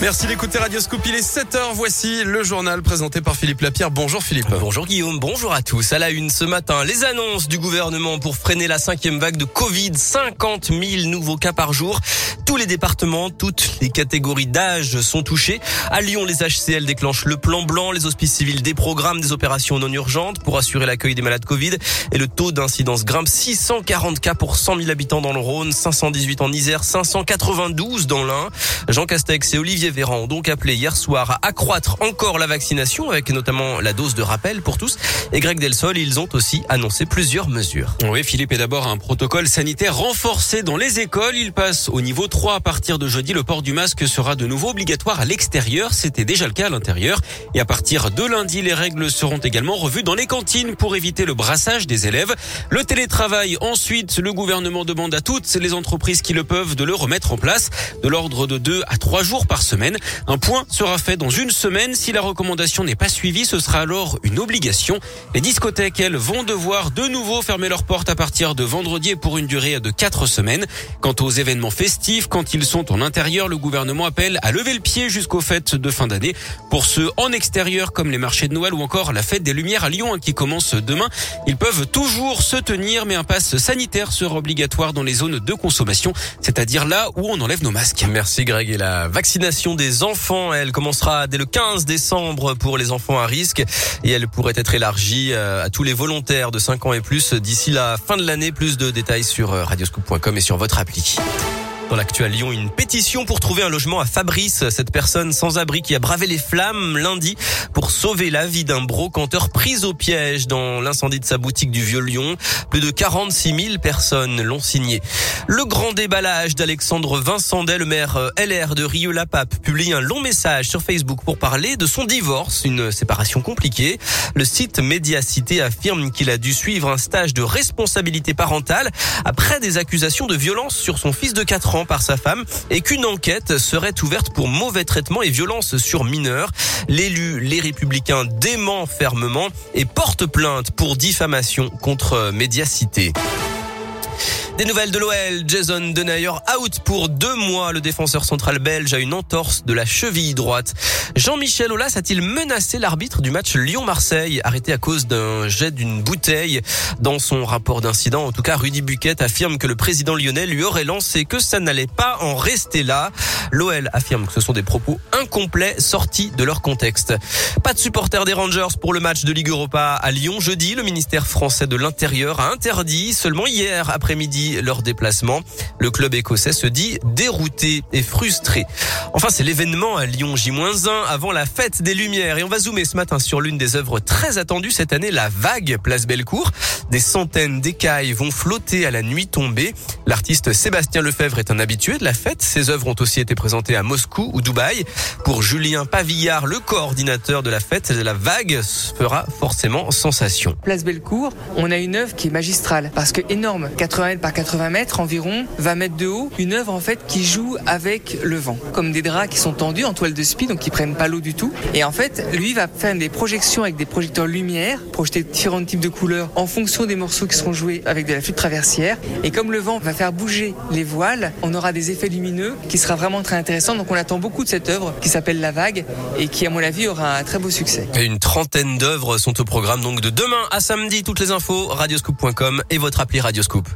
Merci d'écouter Radioscope. Il est 7h. Voici le journal présenté par Philippe Lapierre. Bonjour Philippe. Bonjour Guillaume. Bonjour à tous. À la une ce matin, les annonces du gouvernement pour freiner la cinquième vague de Covid. 50 000 nouveaux cas par jour. Tous les départements, toutes les catégories d'âge sont touchés. À Lyon, les HCL déclenchent le plan blanc. Les hospices civils des programmes des opérations non urgentes pour assurer l'accueil des malades Covid. Et le taux d'incidence grimpe 640 cas pour 100 000 habitants dans le Rhône, 518 en Isère, 592 dans l'Ain. Jean Castex et Olivier Véran ont donc appelé hier soir à accroître encore la vaccination avec notamment la dose de rappel pour tous. Et Greg Delsol, ils ont aussi annoncé plusieurs mesures. Oui, Philippe est d'abord un protocole sanitaire renforcé dans les écoles. Il passe au niveau 3 à partir de jeudi. Le port du masque sera de nouveau obligatoire à l'extérieur. C'était déjà le cas à l'intérieur. Et à partir de lundi, les règles seront également revues dans les cantines pour éviter le brassage des élèves. Le télétravail, ensuite, le gouvernement demande à toutes les entreprises qui le peuvent de le remettre en place de l'ordre de 2 à 3 jours par semaine. Un point sera fait dans une semaine. Si la recommandation n'est pas suivie, ce sera alors une obligation. Les discothèques, elles, vont devoir de nouveau fermer leurs portes à partir de vendredi pour une durée de quatre semaines. Quant aux événements festifs, quand ils sont en intérieur, le gouvernement appelle à lever le pied jusqu'aux fêtes de fin d'année. Pour ceux en extérieur, comme les marchés de Noël ou encore la fête des Lumières à Lyon, hein, qui commence demain, ils peuvent toujours se tenir, mais un pass sanitaire sera obligatoire dans les zones de consommation, c'est-à-dire là où on enlève nos masques. Merci Greg. Et la vaccination des enfants. Elle commencera dès le 15 décembre pour les enfants à risque et elle pourrait être élargie euh, à tous les volontaires de 5 ans et plus d'ici la fin de l'année. Plus de détails sur euh, radioscoop.com et sur votre appli. Dans l'actuel Lyon, une pétition pour trouver un logement à Fabrice, cette personne sans abri qui a bravé les flammes lundi pour sauver la vie d'un brocanteur pris au piège dans l'incendie de sa boutique du Vieux-Lyon. Plus de 46 000 personnes l'ont signé. Le grand déballage d'Alexandre Vincent le maire euh, LR de Rieux-la-Pape, publie un long message sur Facebook pour parler de son divorce, une séparation compliquée. Le site Médiacité affirme qu'il a dû suivre un stage de responsabilité parentale après des accusations de violence sur son fils de 4 ans par sa femme et qu'une enquête serait ouverte pour mauvais traitement et violence sur mineurs. L'élu Les Républicains dément fermement et porte plainte pour diffamation contre Médiacité. Des nouvelles de l'OL, Jason Denayer out pour deux mois. Le défenseur central belge a une entorse de la cheville droite. Jean-Michel Aulas a-t-il menacé l'arbitre du match Lyon-Marseille, arrêté à cause d'un jet d'une bouteille? Dans son rapport d'incident, en tout cas, Rudy Buquet affirme que le président lyonnais lui aurait lancé que ça n'allait pas en rester là. L'OL affirme que ce sont des propos incomplets sortis de leur contexte. Pas de supporters des Rangers pour le match de Ligue Europa à Lyon jeudi. Le ministère français de l'Intérieur a interdit seulement hier après-midi leur déplacement. Le club écossais se dit dérouté et frustré. Enfin, c'est l'événement à Lyon J-1 avant la fête des Lumières. Et on va zoomer ce matin sur l'une des œuvres très attendues cette année, la vague Place Bellecour. Des centaines d'écailles vont flotter à la nuit tombée. L'artiste Sébastien Lefebvre est un habitué de la fête. Ses œuvres ont aussi été présentées à Moscou ou Dubaï. Pour Julien Pavillard, le coordinateur de la fête, la vague fera forcément sensation. Place Bellecour, on a une œuvre qui est magistrale parce que énorme, 80 mètres par 80 mètres environ, 20 mètres de haut, une œuvre en fait qui joue avec le vent, comme des draps qui sont tendus en toile de spi, donc qui prennent pas l'eau du tout. Et en fait, lui va faire des projections avec des projecteurs lumière, projeter différents types de couleurs en fonction des morceaux qui seront joués avec de la flûte traversière. Et comme le vent va faire bouger les voiles, on aura des effets lumineux qui sera vraiment très intéressant. Donc on attend beaucoup de cette œuvre qui s'appelle La Vague et qui, à mon avis, aura un très beau succès. Une trentaine d'œuvres sont au programme donc de demain à samedi. Toutes les infos, radioscoop.com et votre appli Radioscoop.